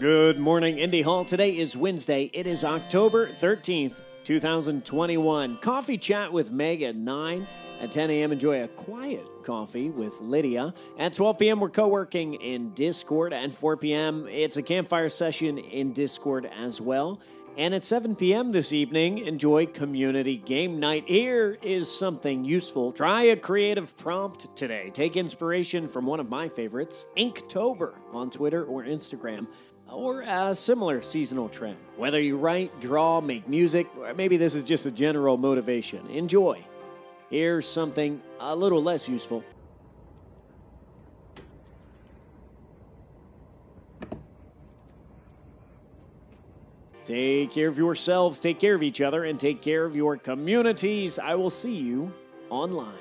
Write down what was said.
Good morning, Indy Hall. Today is Wednesday. It is October 13th, 2021. Coffee chat with Meg at 9. At 10 a.m., enjoy a quiet coffee with Lydia. At 12 p.m., we're co working in Discord. At 4 p.m., it's a campfire session in Discord as well. And at 7 p.m. this evening, enjoy community game night. Here is something useful. Try a creative prompt today. Take inspiration from one of my favorites, Inktober, on Twitter or Instagram or a similar seasonal trend. Whether you write, draw, make music, or maybe this is just a general motivation, enjoy. Here's something a little less useful. Take care of yourselves, take care of each other, and take care of your communities. I will see you online.